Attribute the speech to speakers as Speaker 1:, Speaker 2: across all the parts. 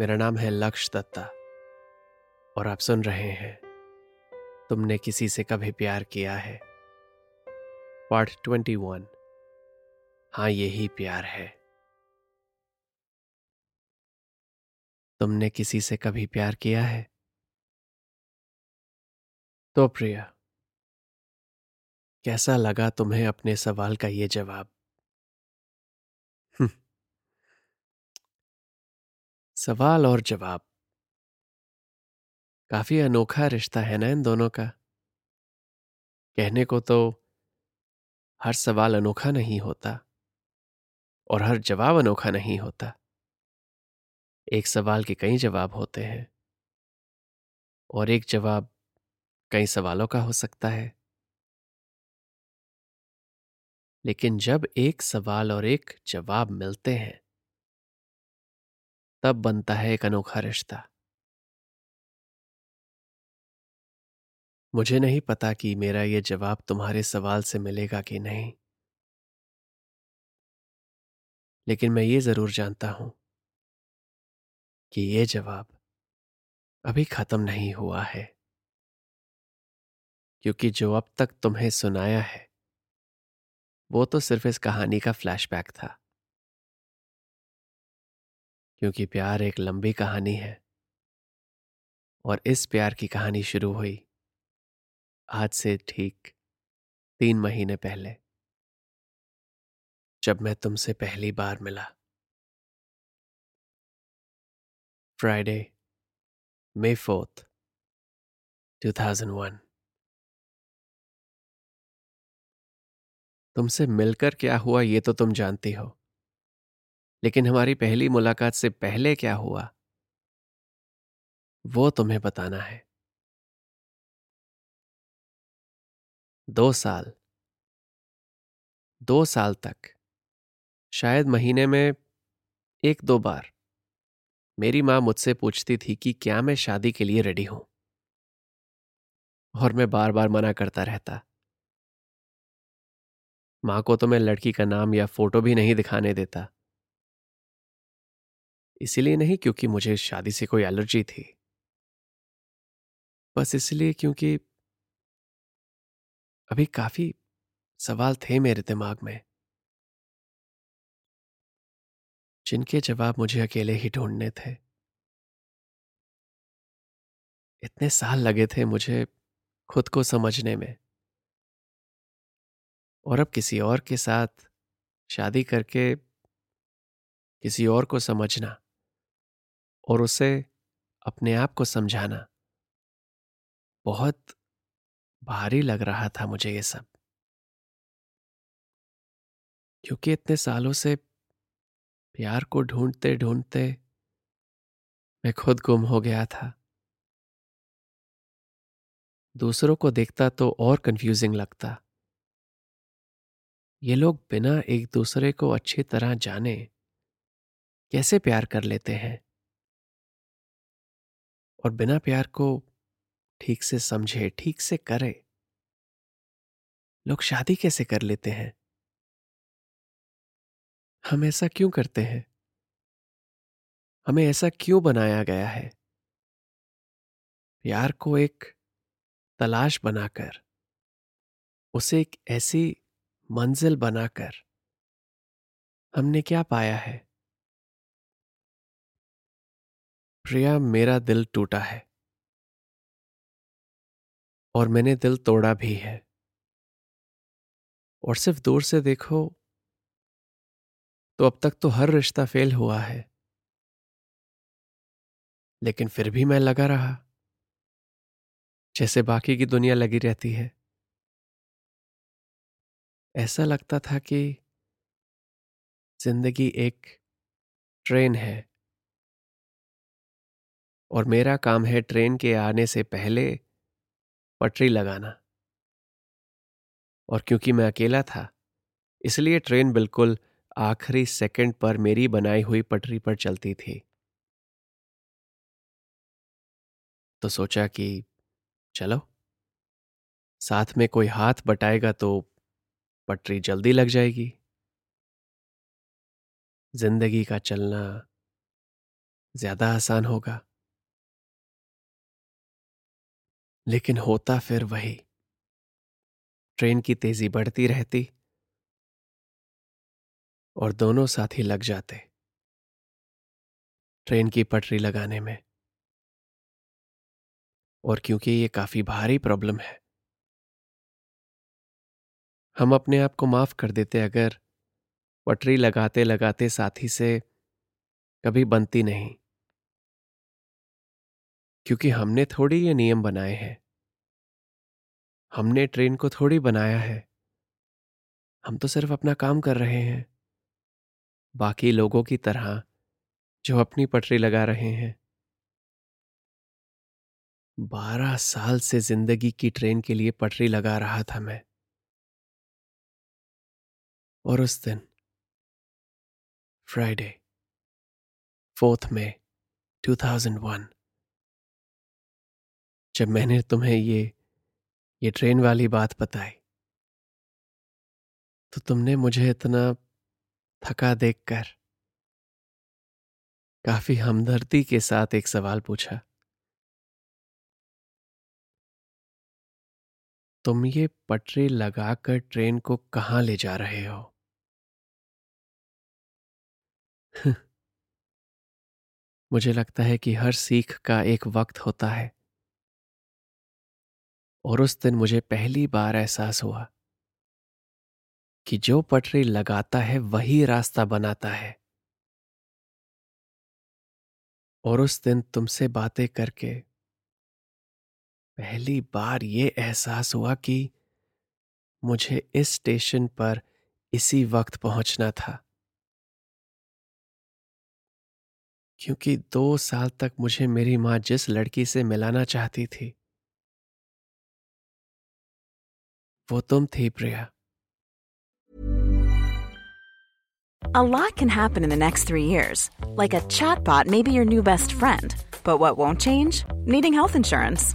Speaker 1: मेरा नाम है लक्ष्य दत्ता और आप सुन रहे हैं, तुमने किसी से कभी प्यार किया है? Part twenty one. हाँ यही प्यार है। तुमने किसी से कभी प्यार किया है? तो प्रिया कैसा लगा तुम्हें अपने सवाल का ये जवाब? हम्म। सवाल और जवाब। काफ़ी अनोखा रिश्ता है ना इन दोनों का? कहने को तो हर सवाल अनोखा नहीं होता और हर जवाब अनोखा नहीं होता। एक सवाल के कई जवाब होते हैं और एक जवाब कई सवालों का हो सकता है। लेकिन जब एक सवाल और एक जवाब मिलते हैं, तब बनता है एक अनोखा रिश्ता। मुझे नहीं पता कि मेरा यह जवाब तुम्हारे सवाल से मिलेगा कि नहीं। लेकिन मैं ये ज़रूर जानता हूँ कि यह जवाब अभी खत्म नहीं हुआ है, क्योंकि जो अब तक तुम्हें सुनाया है वो तो सिर्फ़ इस कहानी का फ्लैशबैक था। क्योंकि प्यार एक लंबी कहानी है। और इस प्यार की कहानी शुरू हुई। आज से ठीक तीन महीने पहले। जब मैं तुमसे पहली बार मिला। फ्राइडे मे फोर्थ 2001 तुमसे मिलकर क्या हुआ ये तो तुम जानती हो। लेकिन हमारी पहली मुलाकात से पहले क्या हुआ? वो तुम्हें बताना है। दो साल। दो साल तक। शायद महीने में एक दो बार। मेरी माँ मुझसे पूछती थी कि क्या मैं शादी के लिए रेडी हूँ? और मैं बार बार मना करता रहता। माँ को तो मैं लड़की का नाम या फ़ोटो भी नहीं दिखाने देता। इसीलिए नहीं क्योंकि मुझे शादी से कोई एलर्जी थी। बस इसलिए क्योंकि अभी काफ़ी सवाल थे मेरे दिमाग में। जिनके जवाब मुझे अकेले ही ढूँढने थे। इतने साल लगे थे मुझे खुद को समझने में। और अब किसी और के साथ शादी करके किसी और को समझना और उसे अपने आप को समझाना। बहुत भारी लग रहा था मुझे ये सब। क्योंकि इतने सालों से प्यार को ढूंढते ढूंढते मैं खुद गुम हो गया था। दूसरों को देखता तो और कंफ्यूजिंग लगता। ये लोग बिना एक दूसरे को अच्छी तरह जाने कैसे प्यार कर लेते हैं? और बिना प्यार को ठीक से समझे, ठीक से करे, लोग शादी कैसे कर लेते हैं? हम ऐसा क्यों करते हैं? हमें ऐसा क्यों बनाया गया है? प्यार को एक तलाश बनाकर, उसे एक ऐसी मंजिल बनाकर हमने क्या पाया है? प्रिया, मेरा दिल टूटा है। और मैंने दिल तोड़ा भी है। और सिर्फ़ दूर से देखो तो अब तक तो हर रिश्ता फेल हुआ है। लेकिन फिर भी मैं लगा रहा, जैसे बाकी की दुनिया लगी रहती है। ऐसा लगता था कि ज़िंदगी एक ट्रेन है। और मेरा काम है ट्रेन के आने से पहले पटरी लगाना। और क्योंकि मैं अकेला था, इसलिए ट्रेन बिल्कुल आखिरी सेकंड पर मेरी बनाई हुई पटरी पर चलती थी। तो सोचा कि चलो, साथ में कोई हाथ बटाएगा तो पटरी जल्दी लग जाएगी। ज़िंदगी का चलना ज़्यादा आसान होगा। लेकिन होता फिर वही। ट्रेन की तेज़ी बढ़ती रहती। और दोनों साथी लग जाते। ट्रेन की पटरी लगाने में। और क्योंकि ये काफ़ी भारी प्रॉब्लम है। हम अपने आप को माफ़ कर देते अगर पटरी लगाते लगाते साथी से कभी बनती नहीं। क्योंकि हमने थोड़ी ये नियम बनाए हैं। हमने ट्रेन को थोड़ी बनाया है। हम तो सिर्फ़ अपना काम कर रहे हैं। बाकी लोगों की तरह जो अपनी पटरी लगा रहे हैं। बारह साल से ज़िंदगी की ट्रेन के लिए पटरी लगा रहा था मैं। और उस दिन फ्राइडे फोर्थ मे 2001 जब मैंने तुम्हें ये ये ट्रेन वाली बात बताई तो तुमने मुझे इतना थका देखकर काफ़ी हमदर्दी के साथ एक सवाल पूछा। तुम ये पटरी लगाकर ट्रेन को कहाँ ले जा रहे हो? मुझे लगता है कि हर सीख का एक वक्त होता है। और उस दिन मुझे पहली बार एहसास हुआ कि जो पटरी लगाता है, वही रास्ता बनाता है। और उस दिन तुमसे बातें करके पहली बार ये एहसास हुआ कि मुझे इस स्टेशन पर इसी वक्त पहुँचना था क्योंकि दो साल तक मुझे मेरी माँ जिस लड़की से मिलाना चाहती थी वो तुम थी प्रिया
Speaker 2: A lot can happen in the next three years. Like a chatbot may be your new best friend. But what won't change? Needing health insurance.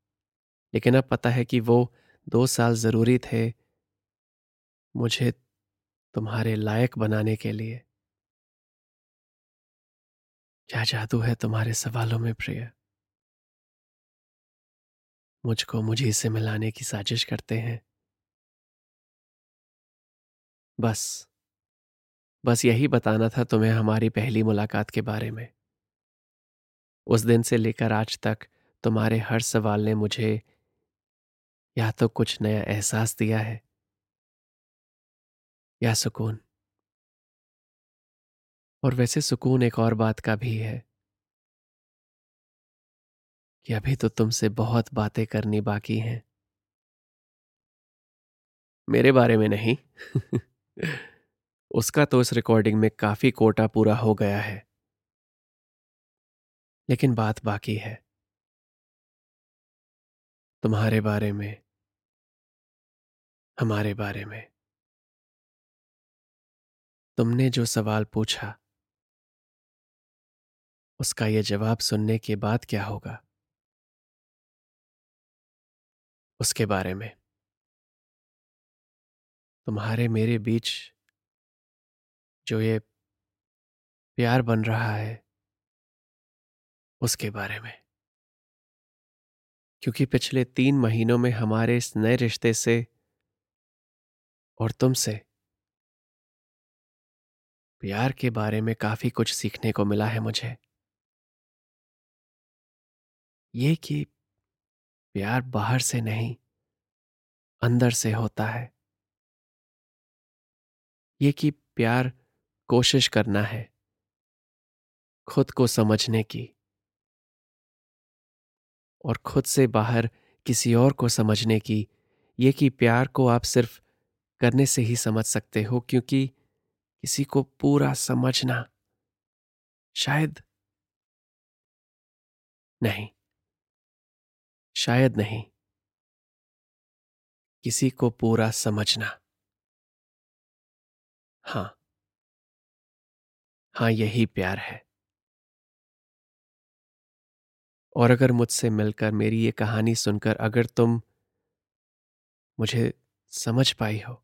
Speaker 1: लेकिन अब पता है कि वो दो साल ज़रूरी थे मुझे तुम्हारे लायक बनाने के लिए। क्या जादू है तुम्हारे सवालों में प्रिय? मुझको मुझे से मिलाने की साजिश करते हैं। बस बस यही बताना था तुम्हें हमारी पहली मुलाकात के बारे में। उस दिन से लेकर आज तक तुम्हारे हर सवाल ने मुझे या तो कुछ नया एहसास दिया है या सुकून। और वैसे सुकून एक और बात का भी है। कि अभी तो तुमसे बहुत बातें करनी बाकी हैं। मेरे बारे में नहीं। उसका तो इस रिकॉर्डिंग में काफ़ी कोटा पूरा हो गया है। लेकिन बात बाकी है। तुम्हारे बारे में। हमारे बारे में। तुमने जो सवाल पूछा, उसका यह जवाब सुनने के बाद क्या होगा? उसके बारे में। तुम्हारे मेरे बीच जो ये प्यार बन रहा है, उसके बारे में। क्योंकि पिछले तीन महीनों में हमारे इस नए रिश्ते से और तुमसे प्यार के बारे में काफ़ी कुछ सीखने को मिला है मुझे। ये कि प्यार बाहर से नहीं, अंदर से होता है। ये कि प्यार कोशिश करना है, खुद को समझने की। और खुद से बाहर किसी और को समझने की, ये कि प्यार को आप सिर्फ़ करने से ही समझ सकते हो, क्योंकि किसी को पूरा समझना शायद नहीं। शायद नहीं। किसी को पूरा समझना। हाँ। हाँ, यही प्यार है। और अगर मुझसे मिलकर मेरी ये कहानी सुनकर अगर तुम मुझे समझ पाई हो।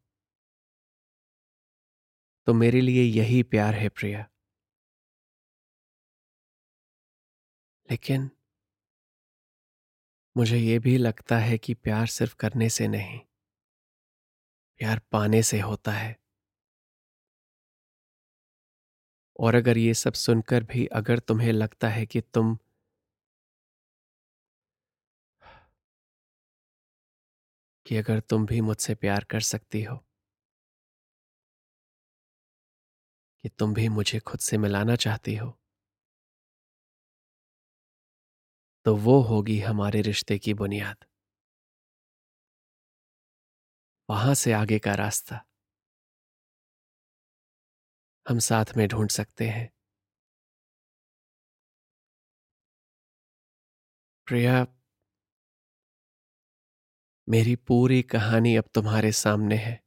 Speaker 1: तो मेरे लिए यही प्यार है प्रिया। लेकिन मुझे यह भी लगता है कि प्यार सिर्फ़ करने से नहीं, प्यार पाने से होता है। और अगर ये सब सुनकर भी अगर तुम्हें लगता है कि तुम कि अगर तुम भी मुझसे प्यार कर सकती हो। कि तुम भी मुझे खुद से मिलाना चाहती हो। तो वो होगी हमारे रिश्ते की बुनियाद। वहाँ से आगे का रास्ता। हम साथ में ढूंढ सकते हैं। प्रिया मेरी पूरी कहानी अब तुम्हारे सामने है।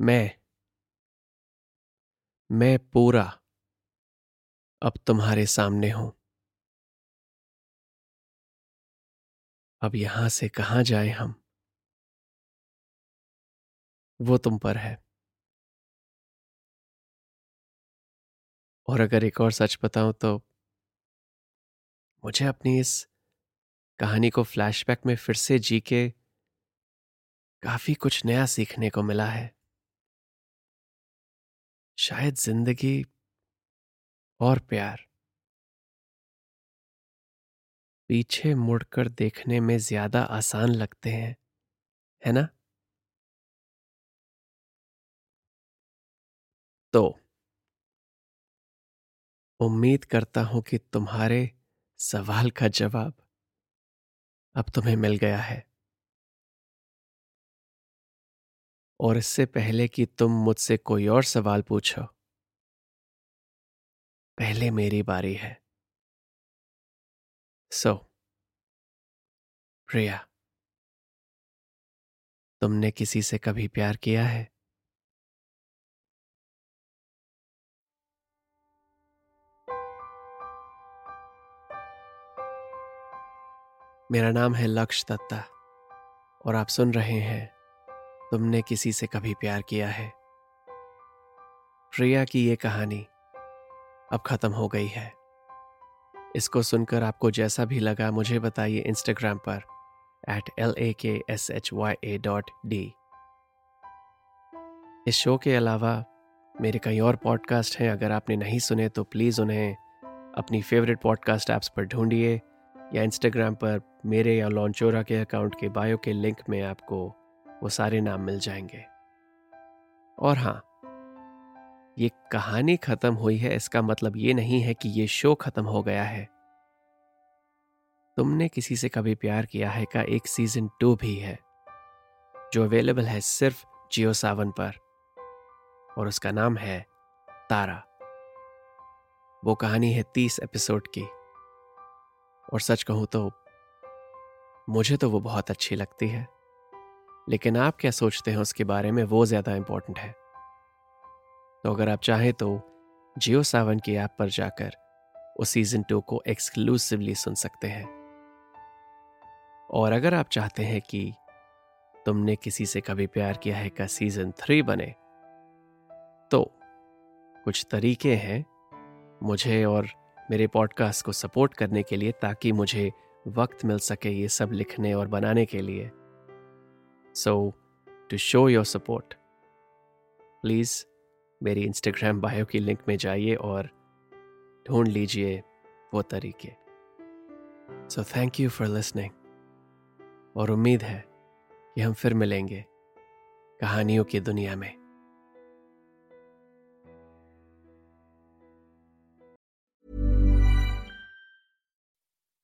Speaker 1: मैं मैं पूरा अब तुम्हारे सामने हूँ। अब यहाँ से कहाँ जाए हम? वो तुम पर है। और अगर एक और सच बताऊँ तो मुझे अपनी इस कहानी को फ्लैशबैक में फिर से जी के काफ़ी कुछ नया सीखने को मिला है। शायद ज़िंदगी और प्यार। पीछे मुड़कर देखने में ज़्यादा आसान लगते हैं, है ना? तो उम्मीद करता हूँ कि तुम्हारे सवाल का जवाब अब तुम्हें मिल गया है। और इससे पहले कि तुम मुझसे कोई और सवाल पूछो। पहले मेरी बारी है। सो प्रिया। तुमने किसी से कभी प्यार किया है? मेरा नाम है लक्ष्य दत्ता और आप सुन रहे हैं, तुमने किसी से कभी प्यार किया है? प्रिया की ये कहानी अब खत्म हो गई है। इसको सुनकर आपको जैसा भी लगा, मुझे बताइए इंस्टाग्राम पर at L A K S H Y A dot D इस शो के अलावा, मेरे कई और पॉडकास्ट हैं, अगर आपने नहीं सुने तो प्लीज़ उन्हें अपनी फेवरेट पॉडकास्ट ऐप्स पर ढूंढिए। या इंस्टाग्राम पर मेरे या लॉन्चोरा के अकाउंट के बायो के लिंक में आपको वो सारे नाम मिल जाएँगे। और हाँ ये कहानी खत्म हुई है, इसका मतलब ये नहीं है कि ये शो खत्म हो गया है। तुमने किसी से कभी प्यार किया है का एक सीज़न टू भी है, जो अवेलेबल है सिर्फ़ जियो सावन पर, और उसका नाम है तारा। वो कहानी है तीस एपिसोड की। और सच कहूँ तो मुझे तो वो बहुत अच्छी लगती है। लेकिन आप क्या सोचते हैं उसके बारे में? वो ज़्यादा इंपॉर्टेंट है। तो अगर आप चाहें तो जियो सावन की ऐप पर जाकर उस सीज़न टू को एक्सक्लूसिवली सुन सकते हैं। और अगर आप चाहते हैं कि तुमने किसी से कभी प्यार किया है का सीज़न थ्री बने तो कुछ तरीके हैं। मुझे और मेरे पॉडकास्ट को सपोर्ट करने के लिए ताकि मुझे वक्त मिल सके ये सब लिखने और बनाने के लिए। So to show your support please मेरी इंस्टाग्राम बायो की लिंक में जाइए और ढूंढ लीजिए वो तरीके। So thank you for listening और उम्मीद है कि हम फिर मिलेंगे कहानियों की दुनिया में।